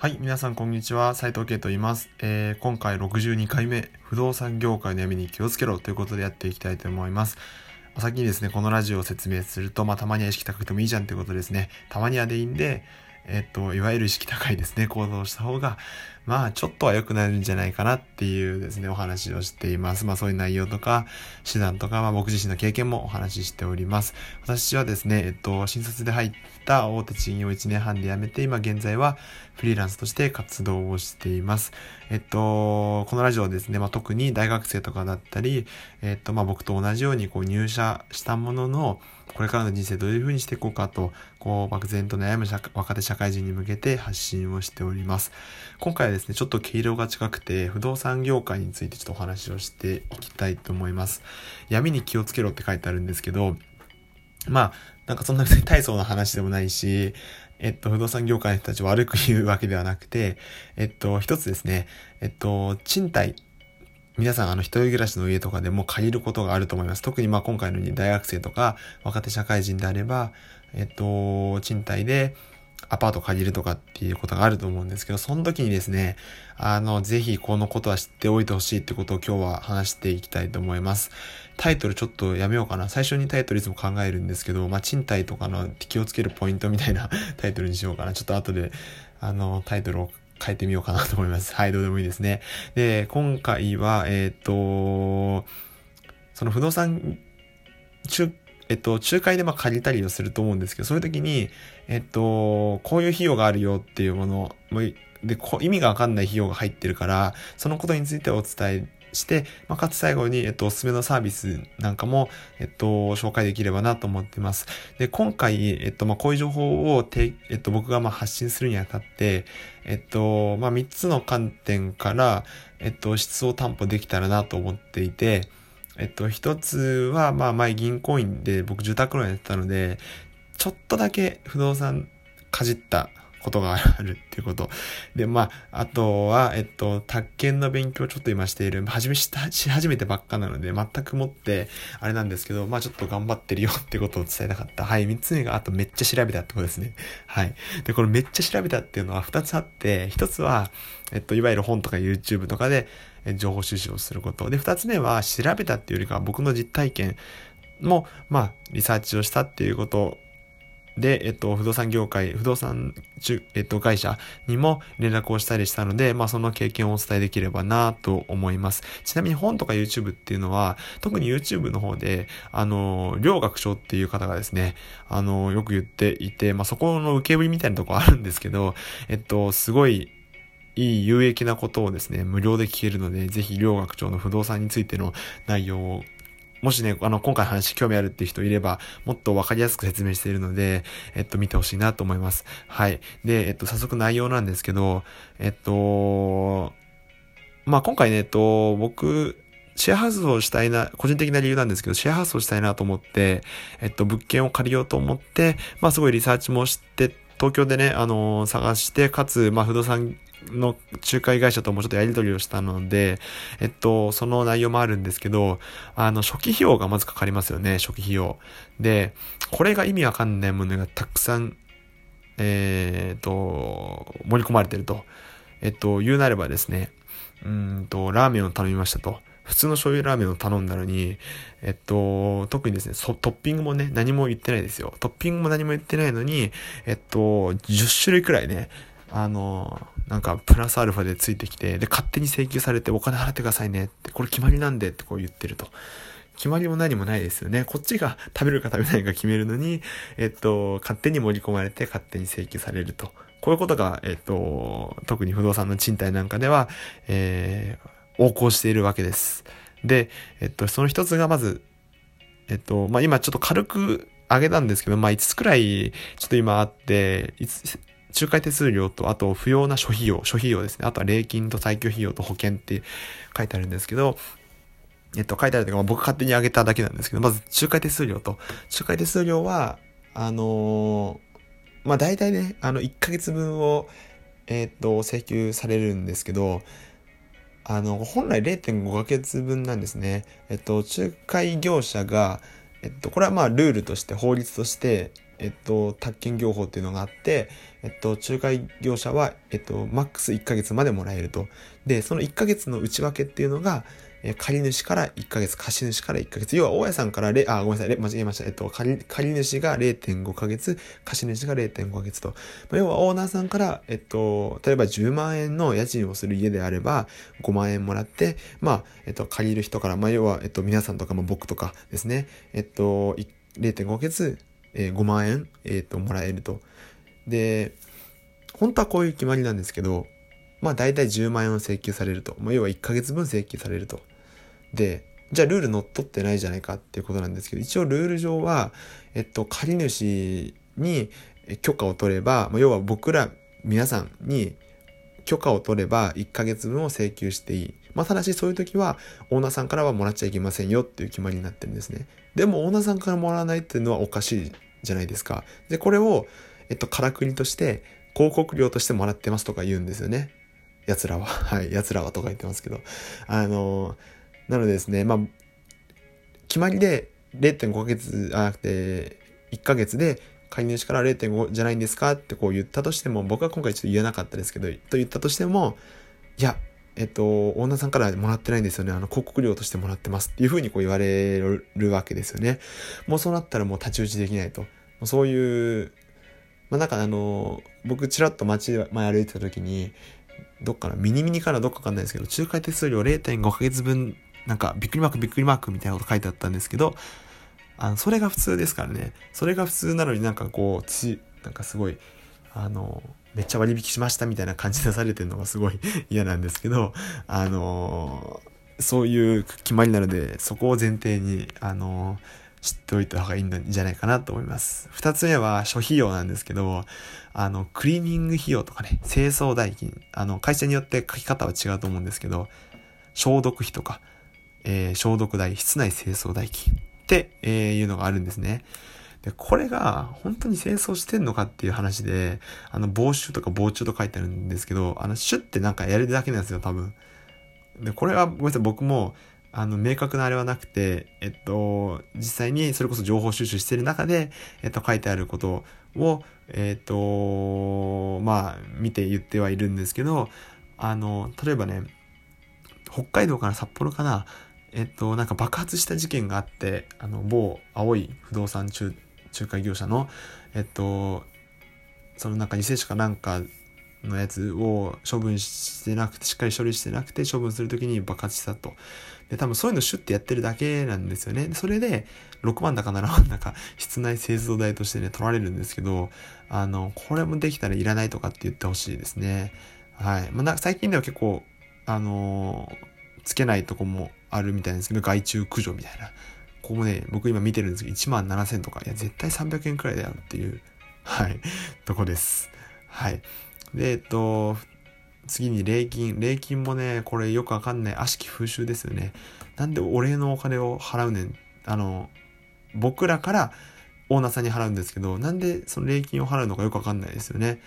はい、皆さんこんにちは。斉藤圭と言います。えー、今回62回目、不動産業界の闇に気をつけろということでやっていきたいと思います。先にですね、このラジオを説明すると、まあ、たまには意識高くてもいいじゃんということですね。たまにはでいいんで、えっと、いわゆる意識高いですね、行動した方が、まあ、ちょっとは良くなるんじゃないかなっていうですね、お話をしています。まあ、そういう内容とか、手段とか、まあ、僕自身の経験もお話ししております。私はですね、えっと、新卒で入った大手賃金を1年半で辞めて、今現在はフリーランスとして活動をしています。えっと、このラジオですね、まあ、特に大学生とかだったり、えっと、まあ、僕と同じようにこう入社したものの、これからの人生どういう風にしていこうかと、こう、漠然と悩む若手社会人に向けて発信をしております。今回はですね、ちょっと毛色が近くて、不動産業界についてちょっとお話をしていきたいと思います。闇に気をつけろって書いてあるんですけど、まあ、なんかそんなに大層な話でもないし、えっと、不動産業界の人たちを悪く言うわけではなくて、えっと、一つですね、えっと、賃貸皆さん、あの、一人暮らしの家とかでも借りることがあると思います。特にまあ今回のように大学生とか若手社会人であれば、えっと、賃貸でアパート借りるとかっていうことがあると思うんですけど、その時にですね、あの、ぜひこのことは知っておいてほしいってことを今日は話していきたいと思います。タイトルちょっとやめようかな。最初にタイトルいつも考えるんですけど、まあ、賃貸とかの気をつけるポイントみたいなタイトルにしようかな。ちょっと後で、あの、タイトルを変えてみようかなと思います。はい、どうでもいいですね。で、今回は、えっ、ー、と、その不動産、中、えっと、仲介でまあ借りたりをすると思うんですけど、そういう時に、えっと、こういう費用があるよっていうもの、で、意味がわかんない費用が入ってるから、そのことについてお伝えして、まあ、かつ最後に、えっと、おすすめのサービスなんかも、えっと、紹介できればなと思っています。で、今回、えっと、まあ、こういう情報をて、えっと、僕がま発信するにあたって、えっと、まあ、3つの観点から、えっと、質を担保できたらなと思っていて、えっと、一つは、ま、前銀行員で僕住宅ローンやってたので、ちょっとだけ不動産かじったことがあるっていうこと。で、まあ、あとは、えっと、宅建の勉強をちょっと今している、はじめしし始めてばっかなので、全くもって、あれなんですけど、まあちょっと頑張ってるよってことを伝えたかった。はい、三つ目が、あとめっちゃ調べたってことですね。はい。で、このめっちゃ調べたっていうのは二つあって、一つは、えっと、いわゆる本とか YouTube とかで、情報収集をすること。で、二つ目は、調べたっていうよりかは僕の実体験も、まあ、リサーチをしたっていうことで、えっと、不動産業界、不動産中、えっと、会社にも連絡をしたりしたので、まあ、その経験をお伝えできればなと思います。ちなみに本とか YouTube っていうのは、特に YouTube の方で、あの、両学長っていう方がですね、あの、よく言っていて、まあ、そこの受け売りみたいなとこあるんですけど、えっと、すごい、いい有益なことをですね、無料で聞けるので、ぜひ両学長の不動産についての内容をもしね、あの、今回話興味あるっていう人いれば、もっとわかりやすく説明しているので、えっと、見てほしいなと思います。はい。で、えっと、早速内容なんですけど、えっと、まあ、今回ね、えっと、僕、シェアハウスをしたいな、個人的な理由なんですけど、シェアハウスをしたいなと思って、えっと、物件を借りようと思って、まあ、すごいリサーチもして、東京でね、あのー、探して、かつ、まあ、不動産の仲介会社ともちょっとやり取りをしたので、えっと、その内容もあるんですけど、あの、初期費用がまずかかりますよね、初期費用。で、これが意味わかんないものがたくさん、えー、っと、盛り込まれてると。えっと、言うなればですね、うんと、ラーメンを頼みましたと。普通の醤油ラーメンを頼んだのに、えっと、特にですね、トッピングもね、何も言ってないですよ。トッピングも何も言ってないのに、えっと、10種類くらいね、あの、なんかプラスアルファでついてきて、で、勝手に請求されてお金払ってくださいねって、これ決まりなんでってこう言ってると。決まりも何もないですよね。こっちが食べるか食べないか決めるのに、えっと、勝手に盛り込まれて勝手に請求されると。こういうことが、えっと、特に不動産の賃貸なんかでは、えー、横行しているわけです。で、えっと、その一つがまず、えっと、まあ、今ちょっと軽く上げたんですけど、まあ、5つくらい、ちょっと今あって、5仲介手数料と、あと不要な諸費用、諸費用ですね。あとは礼金と退去費用と保険って書いてあるんですけど、えっと、書いてあるというか、僕勝手に上げただけなんですけど、まず仲介手数料と、仲介手数料は、あのー、まあ、大体ね、あの、1ヶ月分を、えっと、請求されるんですけど、あの、本来0.5ヶ月分なんですね。えっと、仲介業者が、えっと、これはまあルールとして、法律として、えっと、宅建業法っていうのがあって、えっと、仲介業者は、えっと、マックス1ヶ月までもらえると。で、その1ヶ月の内訳っていうのが、え借主から1ヶ月、貸主から1ヶ月。要は、大家さんから、あ、ごめんなさい、間違えました。えっと、借借主が0.5ヶ月、貸主が0.5ヶ月と。まあ、要は、オーナーさんから、えっと、例えば10万円の家賃をする家であれば、5万円もらって、まあ、えっと、借りる人から、まあ、要は、えっと、皆さんとか、まあ、僕とかですね、えっと、0.5ヶ月、えー、5万円、えっと、もらえると。で、本当はこういう決まりなんですけど、まあ大体10万円を請求されると。まあ、要は1ヶ月分請求されると。で、じゃあルール乗っ取ってないじゃないかっていうことなんですけど、一応ルール上は、えっと、借主に許可を取れば、まあ、要は僕ら皆さんに許可を取れば1ヶ月分を請求していい。まあ、ただしそういう時はオーナーさんからはもらっちゃいけませんよっていう決まりになってるんですね。でもオーナーさんからもらわないっていうのはおかしいじゃないですか。で、これを、えっと、からくりとして広告料としてもらってますとか言うんですよね。奴らは。はい。奴らはとか言ってますけど。あのーなのでですね、まあ、決まりで0.5ヶ月じゃなくて、1ヶ月で介入主から0.5じゃないんですかってこう言ったとしても、僕は今回ちょっと言えなかったですけど、と言ったとしても、いや、えっと、オーナーさんからもらってないんですよね。あの、広告料としてもらってますっていうふうにこう言われるわけですよね。もうそうなったらもう太刀打ちできないと。そういう、まあなんかあの、僕ちらっと街前歩いてた時に、どっかな、ミニミニからどっかわかんないですけど、仲介手数料0.5ヶ月分なんかびっくりマークびっくりマークみたいなこと書いてあったんですけど、あの、それが普通ですからね。それが普通なのになんかこう、ち、なんかすごい、あの、めっちゃ割引しましたみたいな感じでされてるのがすごい 嫌なんですけど、あの、そういう決まりなので、そこを前提に、あの、知っておいた方がいいんじゃないかなと思います。二つ目は諸費用なんですけど、あの、クリーニング費用とかね、清掃代金、あの、会社によって書き方は違うと思うんですけど、消毒費とか、えー、消毒代、室内清掃代金って、いうのがあるんですね。で、これが本当に清掃してんのかっていう話で、あの、防臭とか防虫と書いてあるんですけど、あの、シュってなんかやるだけなんですよ、多分。で、これはごめんなさい、僕も、あの、明確なあれはなくて、えっと、実際にそれこそ情報収集してる中で、えっと、書いてあることを、えっと、まあ、見て言ってはいるんですけど、あの、例えばね、北海道から札幌かな、えっと、なんか爆発した事件があって、あの、某青い不動産仲仲介業者の、えっと、そのなんか犠牲者かなんかのやつを処分してなくて、しっかり処理してなくて処分するときに爆発したと。で、多分そういうのシュッてやってるだけなんですよね。それで、6万だか7万だか、室内製造代としてね、取られるんですけど、あの、これもできたらいらないとかって言ってほしいですね。はい。まあ、なんか最近では結構、あのー、つけないとこもあるみたいですけど、害虫駆除みたいな。ここね、僕今見てるんですけど、1万7000とか、いや、絶対300円くらいだよっていう、はい、とこです。はい。で、えっと、次に礼金。礼金もね、これよくわかんない悪しき風習ですよね。なんでお礼のお金を払うねん。あの、僕らからオーナーさんに払うんですけど、なんでその礼金を払うのかよくわかんないですよね。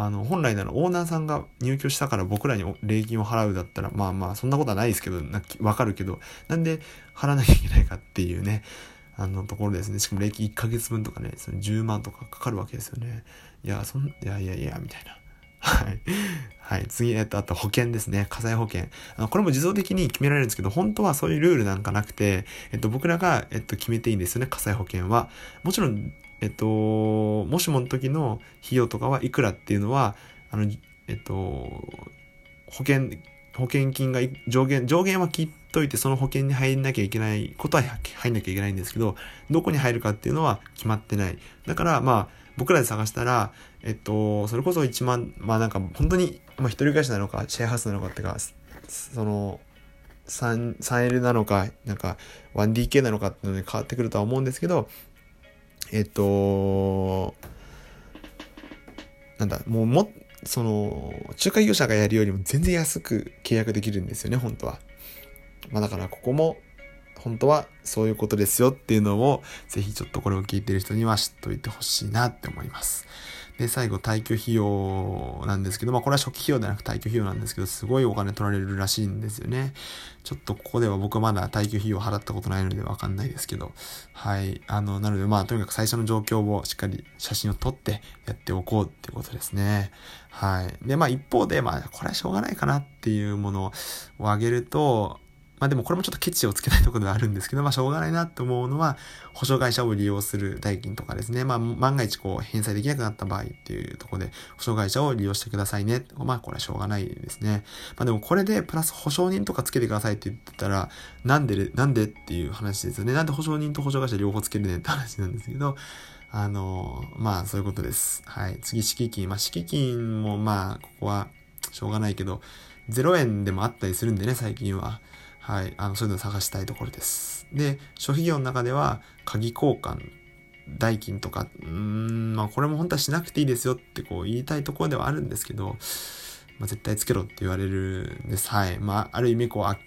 あの、本来ならオーナーさんが入居したから僕らに礼金を払うだったら、まあまあ、そんなことはないですけど、わかるけど、なんで払わなきゃいけないかっていうね、あのところですね。しかも礼金1ヶ月分とかね、その10万とかかかるわけですよね。いや、そん、いやいやいや、みたいな。はい。はい。次、えっと、あと保険ですね。火災保険。あの、これも自動的に決められるんですけど、本当はそういうルールなんかなくて、えっと、僕らが、えっと、決めていいんですよね。火災保険は。もちろん、えっと、もしもの時の費用とかはいくらっていうのは、あの、えっと、保険、保険金が上限、上限は切っといてその保険に入んなきゃいけないことは入んなきゃいけないんですけど、どこに入るかっていうのは決まってない。だからまあ、僕らで探したら、えっと、それこそ1万、まあなんか本当に、まあ一人暮らしなのか、シェアハウスなのかってか、その、3L なのか、なんか 1DK なのかっていうのに変わってくるとは思うんですけど、えっと、なんだ、もうも、その、仲介業者がやるよりも全然安く契約できるんですよね、本当は。まあだからここも、本当はそういうことですよっていうのを、ぜひちょっとこれを聞いてる人には知っといてほしいなって思います。で、最後、退去費用なんですけど、まあ、これは初期費用ではなく退去費用なんですけど、すごいお金取られるらしいんですよね。ちょっとここでは僕はまだ退去費用払ったことないのでわかんないですけど、はい。あの、なので、まあ、とにかく最初の状況をしっかり写真を撮ってやっておこうっていうことですね。はい。で、まあ、一方で、まあ、これはしょうがないかなっていうものを挙げると、まあでもこれもちょっとケチをつけたいところではあるんですけど、まあしょうがないなと思うのは、保証会社を利用する代金とかですね。まあ万が一こう返済できなくなった場合っていうところで、保証会社を利用してくださいね。まあこれはしょうがないですね。まあでもこれでプラス保証人とかつけてくださいって言ってたら、なんで、なんでっていう話ですよね。なんで保証人と保証会社両方つけるねって話なんですけど、あの、まあそういうことです。はい。次、敷金。まあ敷金もまあここはしょうがないけど、0円でもあったりするんでね、最近は。はい、あの、そういうのを探したいところです。で、諸費用の中では、鍵交換、代金とか、うん、まあこれも本当はしなくていいですよってこう言いたいところではあるんですけど、まあ絶対つけろって言われるんです。はい。まあ、ある意味こう、あ、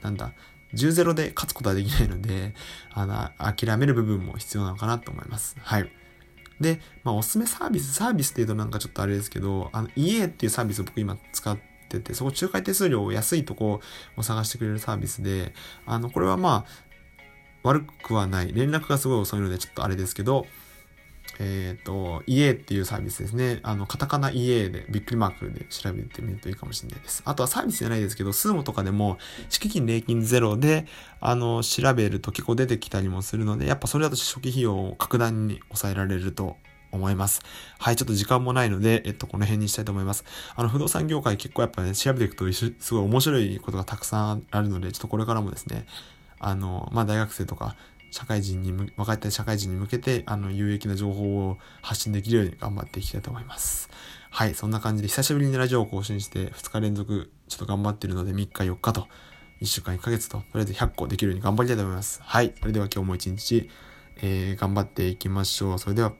なんだ、10-0で勝つことはできないので、あの、諦める部分も必要なのかなと思います。はい。で、まあ、おすすめサービス、サービスっていうとなんかちょっとあれですけど、あの、EA っていうサービスを僕今使ってってて、そこ仲介手数料を安いとこを探してくれるサービスで、あの、これはまあ、悪くはない。連絡がすごい遅いのでちょっとあれですけど、えっ、ー、と、EA っていうサービスですね。あの、カタカナ EA で、びっくりマークで調べてみるといいかもしれないです。あとはサービスじゃないですけど、スーモとかでも、敷金礼金ゼロで、あの、調べると結構出てきたりもするので、やっぱそれだと初期費用を格段に抑えられると思います。はい、ちょっと時間もないので、えっと、この辺にしたいと思います。あの、不動産業界結構やっぱね、調べていくと、すごい面白いことがたくさんあるので、ちょっとこれからもですね、あの、まあ、大学生とか、社会人に、若い社会人に向けて、あの、有益な情報を発信できるように頑張っていきたいと思います。はい、そんな感じで、久しぶりにラジオを更新して、2日連続、ちょっと頑張ってるので、3日4日と、1週間1ヶ月と、とりあえず100個できるように頑張りたいと思います。はい、それでは今日も一日、えー、頑張っていきましょう。それでは、